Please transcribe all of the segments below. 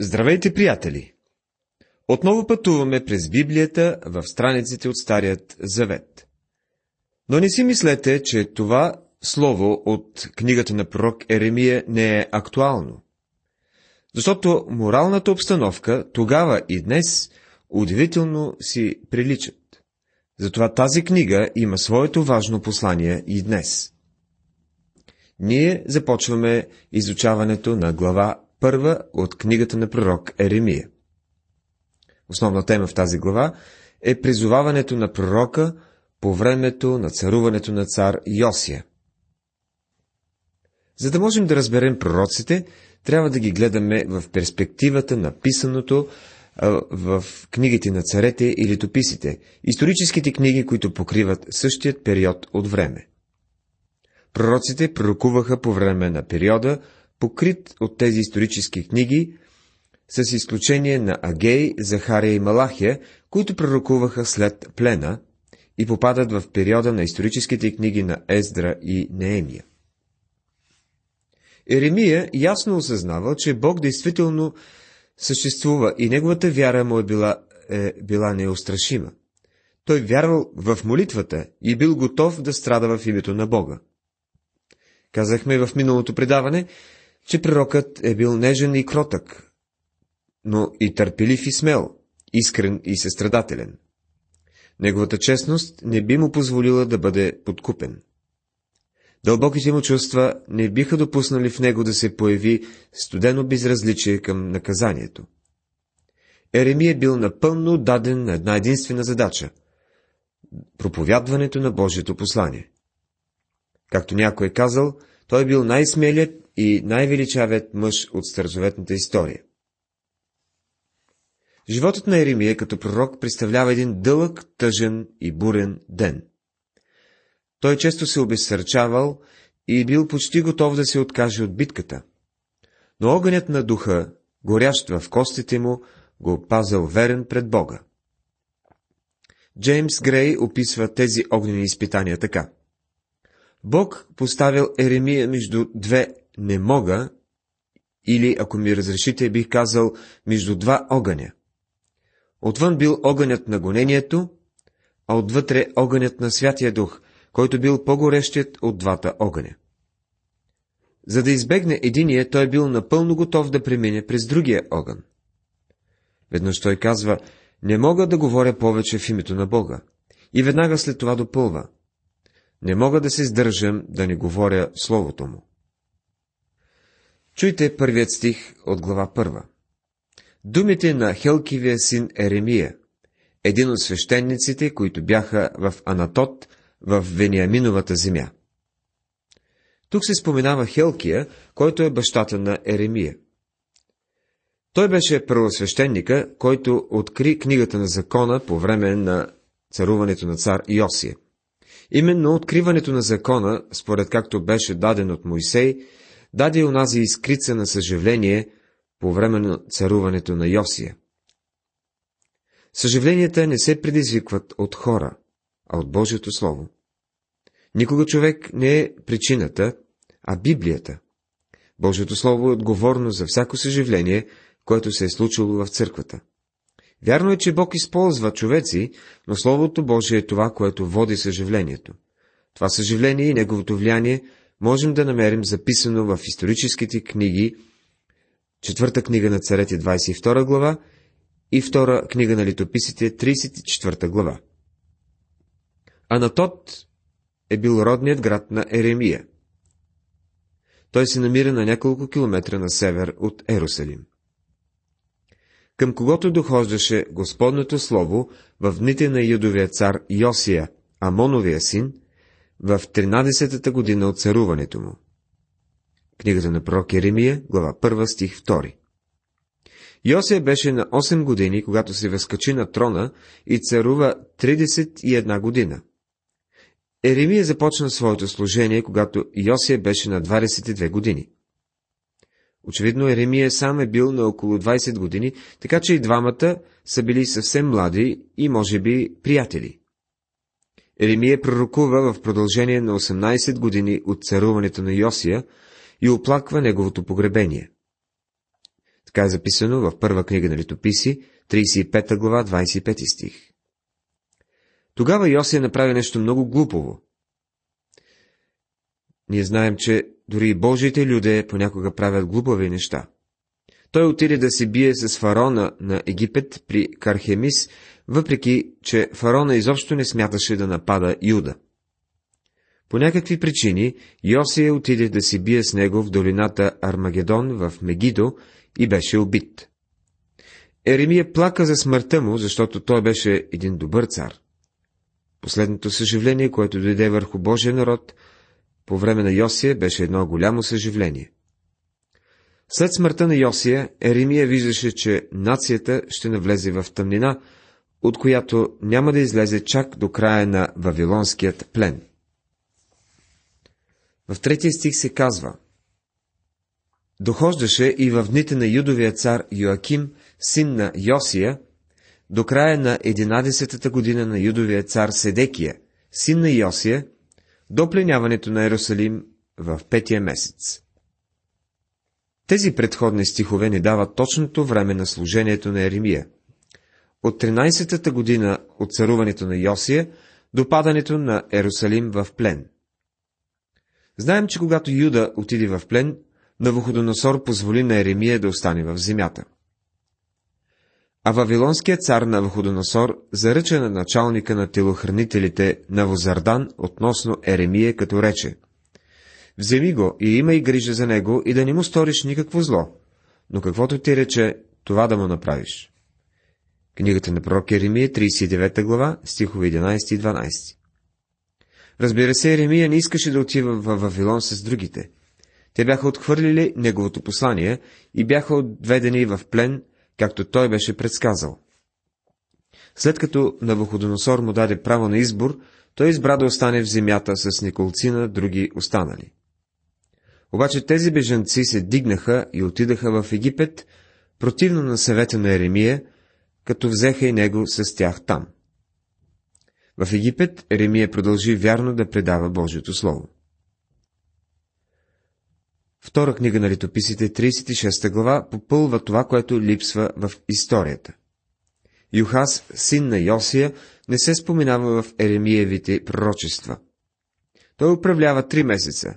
Здравейте, приятели! Отново пътуваме през Библията в страниците от Старият Завет. Но не си мислете, че това слово от книгата на пророк Еремия не е актуално. Защото моралната обстановка тогава и днес удивително си приличат. Затова тази книга има своето важно послание и днес. Ние започваме изучаването на глава първа от книгата на пророк Еремия. Основна тема в тази глава е призоваването на пророка по времето на царуването на цар Йосия. За да можем да разберем пророците, трябва да ги гледаме в перспективата на писаното в книгите на царете и летописите, историческите книги, които покриват същият период от време. Пророците пророкуваха по време на периода, покрит от тези исторически книги, с изключение на Агей, Захария и Малахия, които пророкуваха след плена и попадат в периода на историческите книги на Ездра и Неемия. Еремия ясно осъзнавал, че Бог действително съществува и неговата вяра му е била, е била неустрашима. Той вярвал в молитвата и бил готов да страда в името на Бога. Казахме в миналото предаване, че пророкът е бил нежен и кротък, но и търпелив и смел, искрен и състрадателен. Неговата честност не би му позволила да бъде подкупен. Дълбоките му чувства не биха допуснали в него да се появи студено безразличие към наказанието. Еремия е бил напълно даден на една единствена задача – проповядването на Божието послание. Както някой е казал, той е бил най-смелият и най-величавият мъж от старозаветната история. Животът на Еремия като пророк представлява един дълъг, тъжен и бурен ден. Той често се обезсърчавал и бил почти готов да се откаже от битката. Но огънят на духа, горящ в костите му, го пазал верен пред Бога. Джеймс Грей описва тези огнени изпитания така. Бог поставил Еремия между две не мога, или, ако ми разрешите, бих казал, между два огъня. Отвън бил огънят на гонението, а отвътре огънят на Святия Дух, който бил по-горещият от двата огъня. За да избегне единия, той бил напълно готов да премине през другия огън. Веднъж той казва, не мога да говоря повече в името на Бога. И веднага след това допълва. Не мога да се сдържам да не говоря Словото му. Чуйте първият стих от глава първа. Думите на Хелкивия син Еремия, един от свещениците, които бяха в Анатот, в Вениаминовата земя. Тук се споменава Хелкия, който е бащата на Еремия. Той беше първосвещеника, който откри книгата на закона по време на царуването на цар Йосия. Именно откриването на закона, според както беше даден от Моисей, даде унази изкрица на съживление по време на царуването на Йосия. Съживленията не се предизвикват от хора, а от Божието Слово. Никога човек не е причината, а Библията. Божието Слово е отговорно за всяко съживление, което се е случило в църквата. Вярно е, че Бог използва човеци, но Словото Божие е това, което води съживлението. Това съживление и неговото влияние можем да намерим записано в историческите книги, четвърта книга на царете 22 глава и втора книга на литописите 34 глава. Анатот е бил родният град на Еремия. Той се намира на няколко километра на север от Ерусалим. Към когото дохождаше Господното Слово в дните на юдовия цар Йосия, Амоновия син, в 13-та година от царуването му. Книгата на пророк Еремия, глава 1, стих 2. Йосия беше на 8 години, когато се възкачи на трона и царува 31 година. Еремия започна своето служение, когато Йосия беше на 22 години. Очевидно Еремия сам е бил на около 20 години, така че и двамата са били съвсем млади и може би приятели. Еремия пророкува в продължение на 18 години от царуването на Йосия и оплаква неговото погребение. Така е записано в първа книга на литописи, 35 глава, 25 стих. Тогава Йосия направи нещо много глупово. Ние знаем, че дори и Божиите люде понякога правят глупави неща. Той отиде да се бие с фараона на Египет при Кархемис, въпреки, че фараона изобщо не смяташе да напада Юда. По някакви причини Йосия отиде да се бие с него в долината Армагедон в Мегидо и беше убит. Еремия плака за смъртта му, защото той беше един добър цар. Последното съживление, което дойде върху Божия народ, по време на Йосия беше едно голямо съживление. След смъртта на Йосия, Еремия виждаше, че нацията ще навлезе в тъмнина, от която няма да излезе чак до края на Вавилонският плен. В третия стих се казва Дохождаше и в дните на юдовия цар Йоаким, син на Йосия, до края на 11-та година на юдовия цар Седекия, син на Йосия, до пленяването на Иерусалим в петия месец. Тези предходни стихове ни дават точното време на служението на Еремия. От 13-та година от царуването на Йосия до падането на Ерусалим в плен. Знаем, че когато Юда отиде в плен, Навуходоносор позволи на Еремия да остане в земята. А Вавилонският цар Навуходоносор заръча на началника на телохранителите Навозардан относно Еремия, като рече Вземи го и имай грижа за него и да не му сториш никакво зло, но каквото ти рече, това да му направиш. Книгата на пророк Еремия, 39 глава, стихове 11 и 12. Разбира се, Еремия не искаше да отива в Вавилон с другите. Те бяха отхвърлили неговото послание и бяха отведени в плен, както той беше предсказал. След като Навуходоносор му даде право на избор, той избра да остане в земята с Николцина други останали. Обаче тези бежанци се дигнаха и отидаха в Египет, противно на съвета на Еремия, като взеха и него с тях там. В Египет Еремия продължи вярно да предава Божието Слово. Втора книга на литописите, 36 глава, попълва това, което липсва в историята. Юхас, син на Йосия, не се споменава в Еремиевите пророчества. Той управлява три месеца.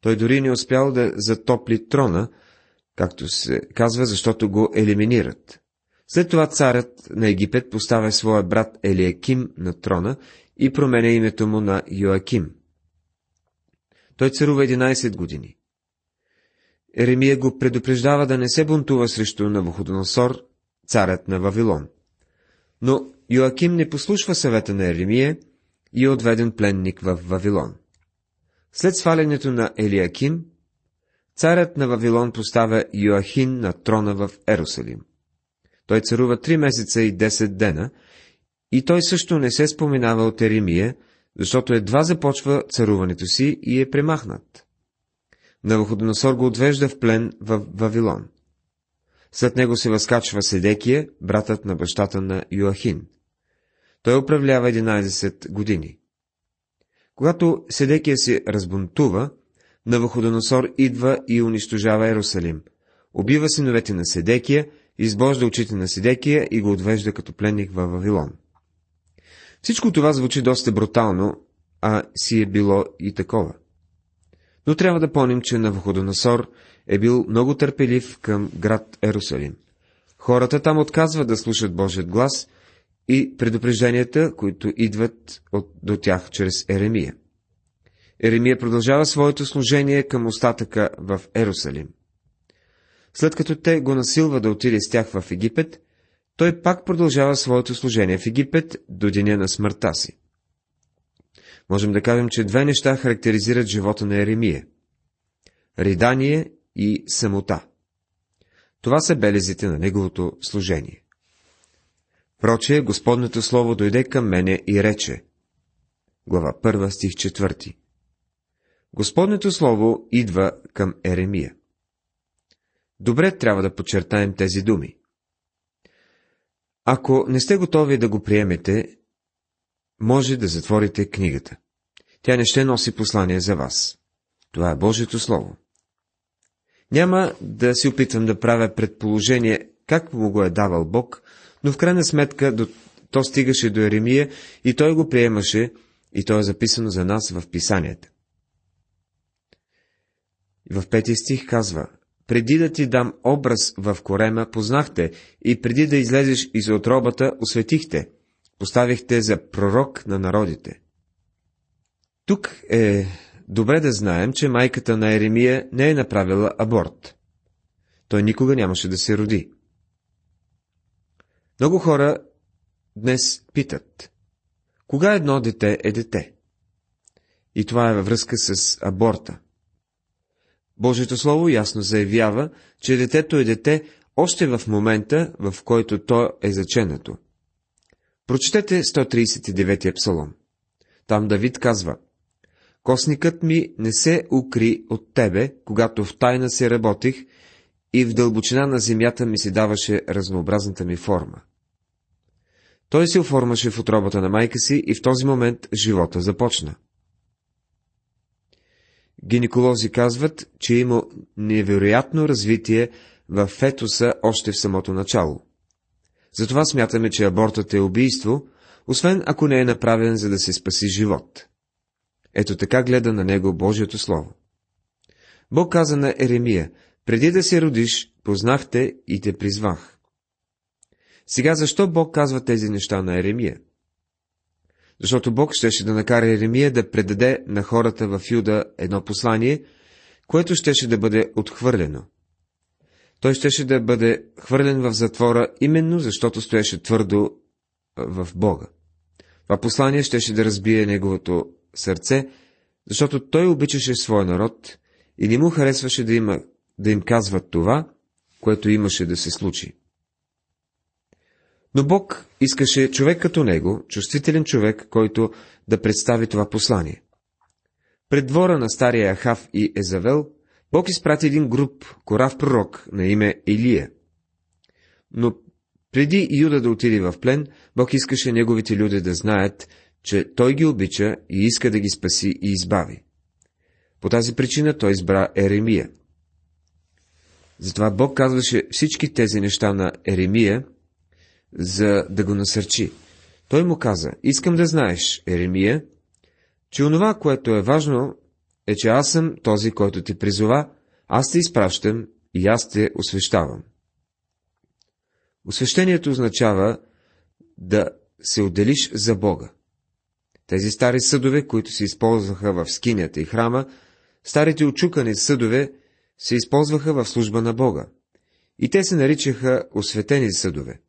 Той дори не успял да затопли трона, както се казва, защото го елиминират. След това царят на Египет поставя своя брат Елиаким на трона и променя името му на Йоаким. Той царува 11 години. Еремия го предупреждава да не се бунтува срещу Навуходоносор, царят на Вавилон. Но Йоаким не послушва съвета на Еремия и е отведен пленник в Вавилон. След свалянето на Елиаким, царят на Вавилон поставя Йоахин на трона в Ерусалим. Той царува три месеца и 10 дена, и той също не се споменава от Еремия, защото едва започва царуването си и е премахнат. Навуходоносор го отвежда в плен в Вавилон. След него се възкачва Седекия, братът на бащата на Йоахин. Той управлява 11 години. Когато Седекия се разбунтува, Навуходоносор идва и унищожава Ерусалим. Убива синовете на Седекия, избожда очите на Седекия и го отвежда като пленник във Вавилон. Всичко това звучи доста брутално, а си е било и такова. Но трябва да помним, че Навуходоносор е бил много търпелив към град Ерусалим. Хората там отказват да слушат Божият глас и предупрежденията, които идват от, до тях чрез Еремия. Еремия продължава своето служение към остатъка в Ерусалим. След като те го насилва да отиде с тях в Египет, той пак продължава своето служение в Египет до деня на смъртта си. Можем да кажем, че две неща характеризират живота на Еремия. Ридание и самота. Това са белезите на неговото служение. Проче, Господното Слово дойде към мене и рече. Глава 1, стих 4. Господното Слово идва към Еремия. Добре трябва да подчертаем тези думи. Ако не сте готови да го приемете, може да затворите книгата. Тя не ще носи послание за вас. Това е Божието Слово. Няма да си опитвам да правя предположение как му го е давал Бог, но в крайна сметка до, то стигаше до Еремия и той го приемаше и то е записано за нас в писанията. В петия стих казва, преди да ти дам образ в корема, познахте, и преди да излезеш из отробата, осветихте, поставихте за пророк на народите. Тук е добре да знаем, че майката на Еремия не е направила аборт. Той никога нямаше да се роди. Много хора днес питат, кога едно дете е дете? И това е във връзка с аборта. Божието Слово ясно заявява, че детето е дете още в момента, в който то е заченато. Прочетете 139 псалом. Там Давид казва Косникът ми не се укри от тебе, когато в тайна се работих и в дълбочина на земята ми се даваше разнообразната ми форма. Той се оформаше в отробата на майка си и в този момент живота започна. Гинеколози казват, че има невероятно развитие в фетуса още в самото начало. Затова смятаме, че абортът е убийство, освен ако не е направен, за да се спаси живот. Ето така гледа на него Божието Слово. Бог каза на Еремия, преди да се родиш, познахте и те призвах. Сега защо Бог казва тези неща на Еремия? Защото Бог щеше да накара Еремия да предаде на хората в Юда едно послание, което щеше да бъде отхвърлено. Той щеше да бъде хвърлен в затвора, именно защото стоеше твърдо в Бога. Това послание щеше да разбие неговото сърце, защото той обичаше своя народ и не му харесваше да, има, да им казват това, което имаше да се случи. Но Бог искаше човек като него, чувствителен човек, който да представи това послание. Пред двора на стария Ахав и Езавел, Бог изпрати един груп, корав пророк на име Илия. Но преди Юда да отиде в плен, Бог искаше неговите люди да знаят, че Той ги обича и иска да ги спаси и избави. По тази причина Той избра Еремия. Затова Бог казваше всички тези неща на Еремия, за да го насърчи. Той му каза, искам да знаеш, Еремия, че онова, което е важно, е, че аз съм този, който ти призова, аз те изпращам и аз те освещавам. Освещението означава да се отделиш за Бога. Тези стари съдове, които се използваха в скинята и храма, старите очукани съдове се използваха в служба на Бога. И те се наричаха осветени съдове.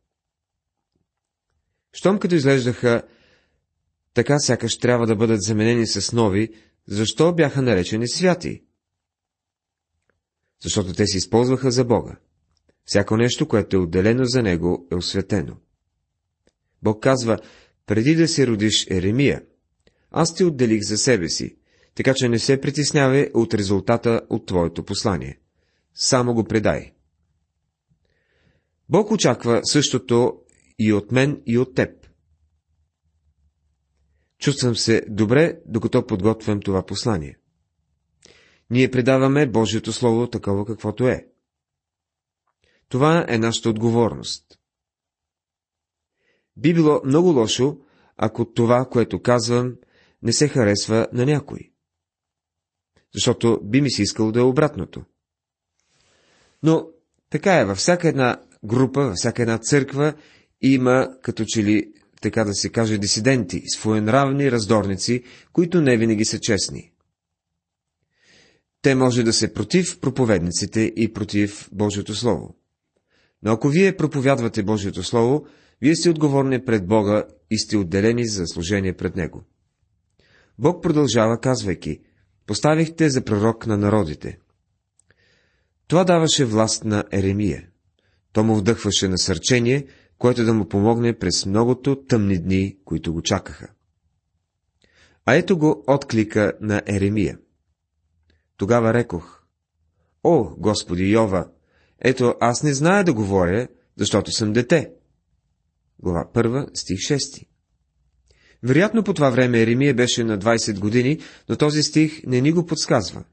Щом като изглеждаха така сякаш трябва да бъдат заменени с нови, защо бяха наречени святи? Защото те се използваха за Бога. Всяко нещо, което е отделено за Него, е осветено. Бог казва, преди да се родиш Еремия, аз те отделих за себе си, така че не се притеснявай от резултата от твоето послание. Само го предай. Бог очаква същото и от мен, и от теб. Чувствам се добре, докато подготвям това послание. Ние предаваме Божието Слово такова каквото е. Това е нашата отговорност. Би било много лошо, ако това, което казвам, не се харесва на някой. Защото би ми се искало да е обратното. Но така е, във всяка една група, във всяка една църква има като че ли, така да се каже, дисиденти, своенравни раздорници, които не винаги са честни. Те може да се против проповедниците и против Божието Слово. Но ако вие проповядвате Божието Слово, вие сте отговорни пред Бога и сте отделени за служение пред Него. Бог продължава, казвайки, поставихте за пророк на народите. Това даваше власт на Еремия. То му вдъхваше насърчение, което да му помогне през многото тъмни дни, които го чакаха. А ето го отклика на Еремия. Тогава рекох, О, Господи Йова, ето аз не зная да говоря, защото съм дете. Глава 1, стих 6 Вероятно по това време Еремия беше на 20 години, но този стих не ни го подсказва.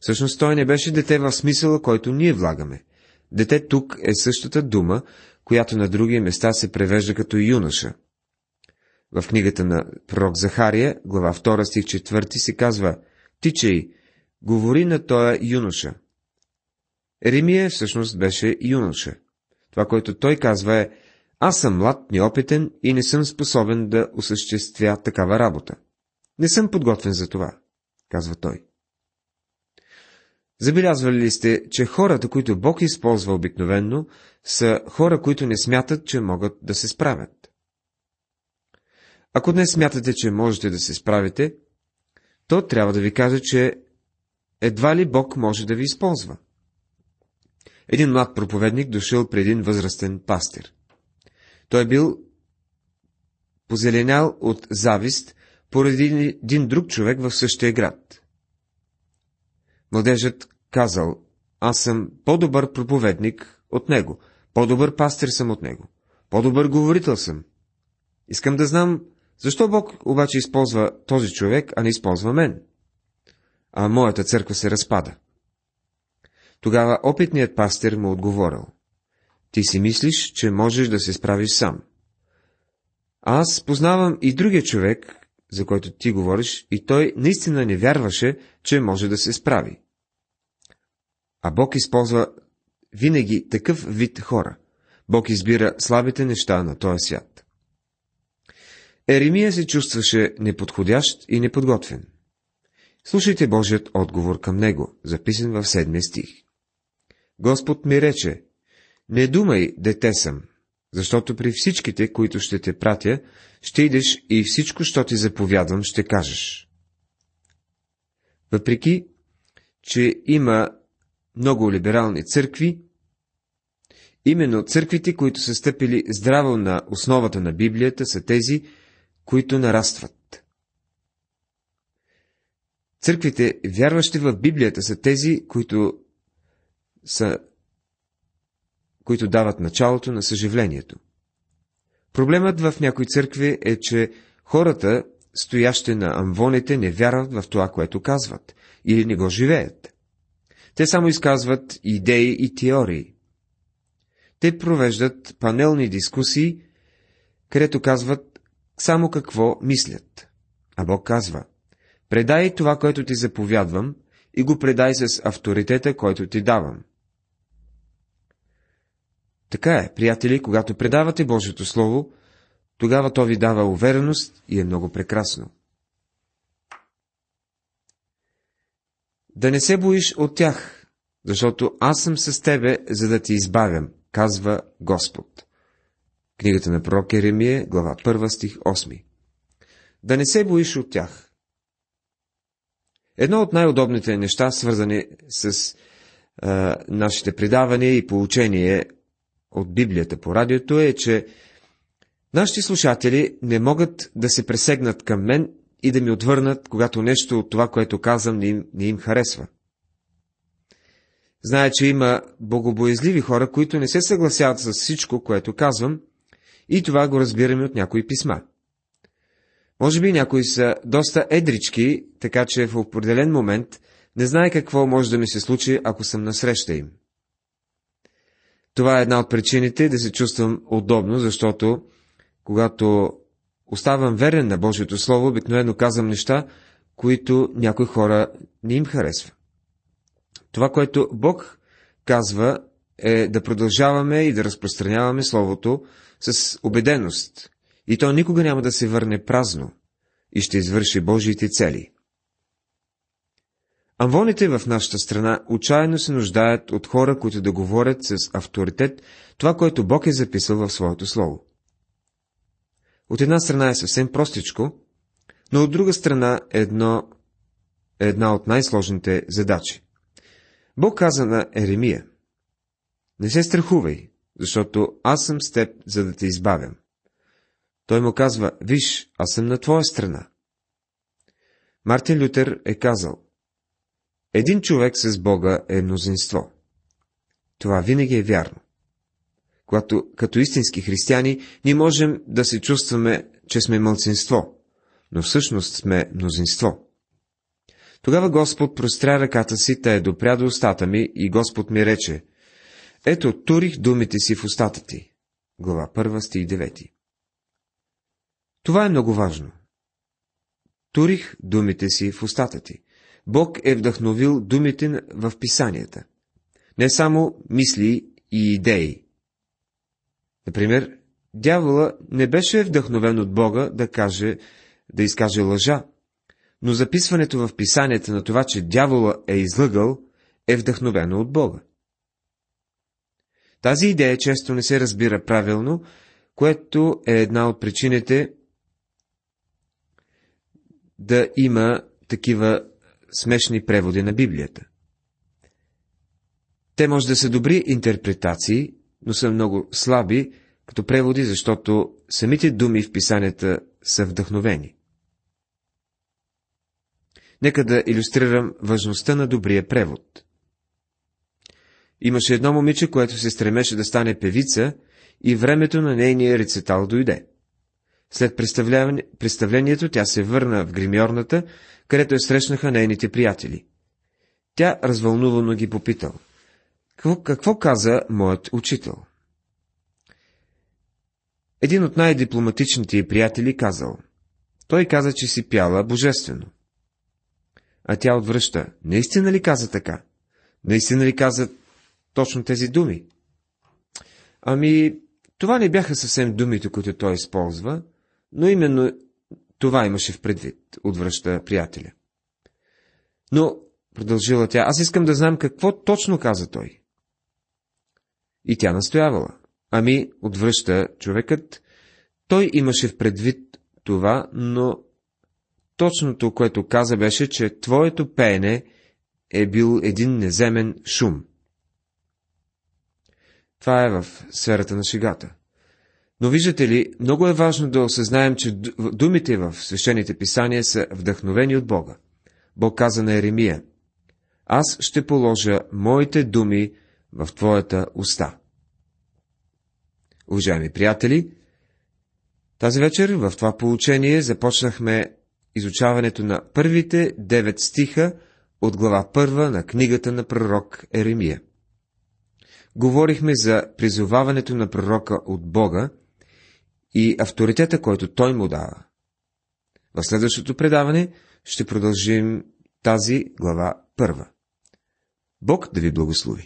Всъщност той не беше дете в смисъла, който ние влагаме. Дете тук е същата дума, която на други места се превежда като юноша. В книгата на пророк Захария, глава 2 стих 4 се казва Тичай, говори на тоя юноша. Еремия всъщност беше юноша. Това, което той казва е Аз съм млад, неопитен и не съм способен да осъществя такава работа. Не съм подготвен за това, казва той. Забелязвали ли сте, че хората, които Бог използва обикновенно, са хора, които не смятат, че могат да се справят? Ако днес смятате, че можете да се справите, то трябва да ви кажа, че едва ли Бог може да ви използва. Един млад проповедник дошъл при един възрастен пастир. Той бил позеленял от завист поради един друг човек в същия град. Младежът казал, аз съм по-добър проповедник от него, по-добър пастир съм от него, по-добър говорител съм. Искам да знам, защо Бог обаче използва този човек, а не използва мен? А моята църква се разпада. Тогава опитният пастир му отговорил. Ти си мислиш, че можеш да се справиш сам. Аз познавам и другия човек, за който ти говориш, и той наистина не вярваше, че може да се справи. А Бог използва винаги такъв вид хора. Бог избира слабите неща на този свят. Еремия се чувстваше неподходящ и неподготвен. Слушайте Божият отговор към него, записан в седмия стих. Господ ми рече, не думай, дете съм, защото при всичките, които ще те пратя, ще идеш и всичко, що ти заповядвам, ще кажеш. Въпреки, че има много либерални църкви, именно църквите, които са стъпили здраво на основата на Библията, са тези, които нарастват. Църквите, вярващи в Библията, са тези, които са които дават началото на съживлението. Проблемът в някои църкви е, че хората, стоящи на амвоните, не вярват в това, което казват, или не го живеят. Те само изказват идеи и теории. Те провеждат панелни дискусии, където казват само какво мислят. А Бог казва, предай това, което ти заповядвам, и го предай с авторитета, който ти давам. Така е, приятели, когато предавате Божието Слово, тогава то ви дава увереност и е много прекрасно. Да не се боиш от тях, защото аз съм с тебе, за да ти избавям, казва Господ. Книгата на пророк Еремия, глава 1, стих 8. Да не се боиш от тях. Едно от най-удобните неща, свързани с а, нашите предавания и получение от Библията по радиото е, че нашите слушатели не могат да се пресегнат към мен и да ми отвърнат, когато нещо от това, което казвам, не им, не им харесва. Зная, че има богобоязливи хора, които не се съгласяват с всичко, което казвам, и това го разбираме от някои писма. Може би някои са доста едрички, така че в определен момент не знае какво може да ми се случи, ако съм насреща им. Това е една от причините да се чувствам удобно, защото когато оставам верен на Божието Слово, обикновено казвам неща, които някои хора не им харесва. Това, което Бог казва, е да продължаваме и да разпространяваме Словото с убеденост. И то никога няма да се върне празно и ще извърши Божиите цели. Амвоните в нашата страна отчаяно се нуждаят от хора, които да говорят с авторитет това, което Бог е записал в своето слово. От една страна е съвсем простичко, но от друга страна е едно, е една от най-сложните задачи. Бог каза на Еремия, не се страхувай, защото аз съм с теб, за да те избавям. Той му казва, виж, аз съм на твоя страна. Мартин Лютер е казал, един човек с Бога е мнозинство. Това винаги е вярно. Когато като истински християни ние можем да се чувстваме, че сме мълцинство, но всъщност сме мнозинство. Тогава Господ простря ръката си, та е допря до устата ми и Господ ми рече, ето, турих думите си в устата ти. Глава 1, стих 9. Това е много важно. Турих думите си в устата ти. Бог е вдъхновил думите в писанията. Не само мисли и идеи. Например, дявола не беше вдъхновен от Бога да каже, да изкаже лъжа, но записването в писанията на това, че дявола е излъгал, е вдъхновено от Бога. Тази идея често не се разбира правилно, което е една от причините да има такива смешни преводи на Библията. Те може да са добри интерпретации, но са много слаби като преводи, защото самите думи в писанията са вдъхновени. Нека да иллюстрирам важността на добрия превод. Имаше едно момиче, което се стремеше да стане певица и времето на нейния рецитал дойде. След представлението тя се върна в гримьорната, където я срещнаха нейните приятели. Тя развълнувано ги попитал. Какво, какво каза моят учител? Един от най-дипломатичните приятели казал. Той каза, че си пяла божествено. А тя отвръща. Наистина ли каза така? Наистина ли каза точно тези думи? Ами, това не бяха съвсем думите, които той използва, но именно това имаше в предвид, отвръща приятеля. Но, продължила тя, аз искам да знам какво точно каза той. И тя настоявала. Ами, отвръща човекът, той имаше в предвид това, но точното, което каза, беше, че твоето пеене е бил един неземен шум. Това е в сферата на шегата. Но виждате ли, много е важно да осъзнаем, че думите в свещените писания са вдъхновени от Бога. Бог каза на Еремия, аз ще положа моите думи в твоята уста. Уважаеми приятели, тази вечер в това получение започнахме изучаването на първите девет стиха от глава първа на книгата на пророк Еремия. Говорихме за призоваването на пророка от Бога и авторитета, който той му дава. В следващото предаване ще продължим тази глава първа. Бог да ви благослови!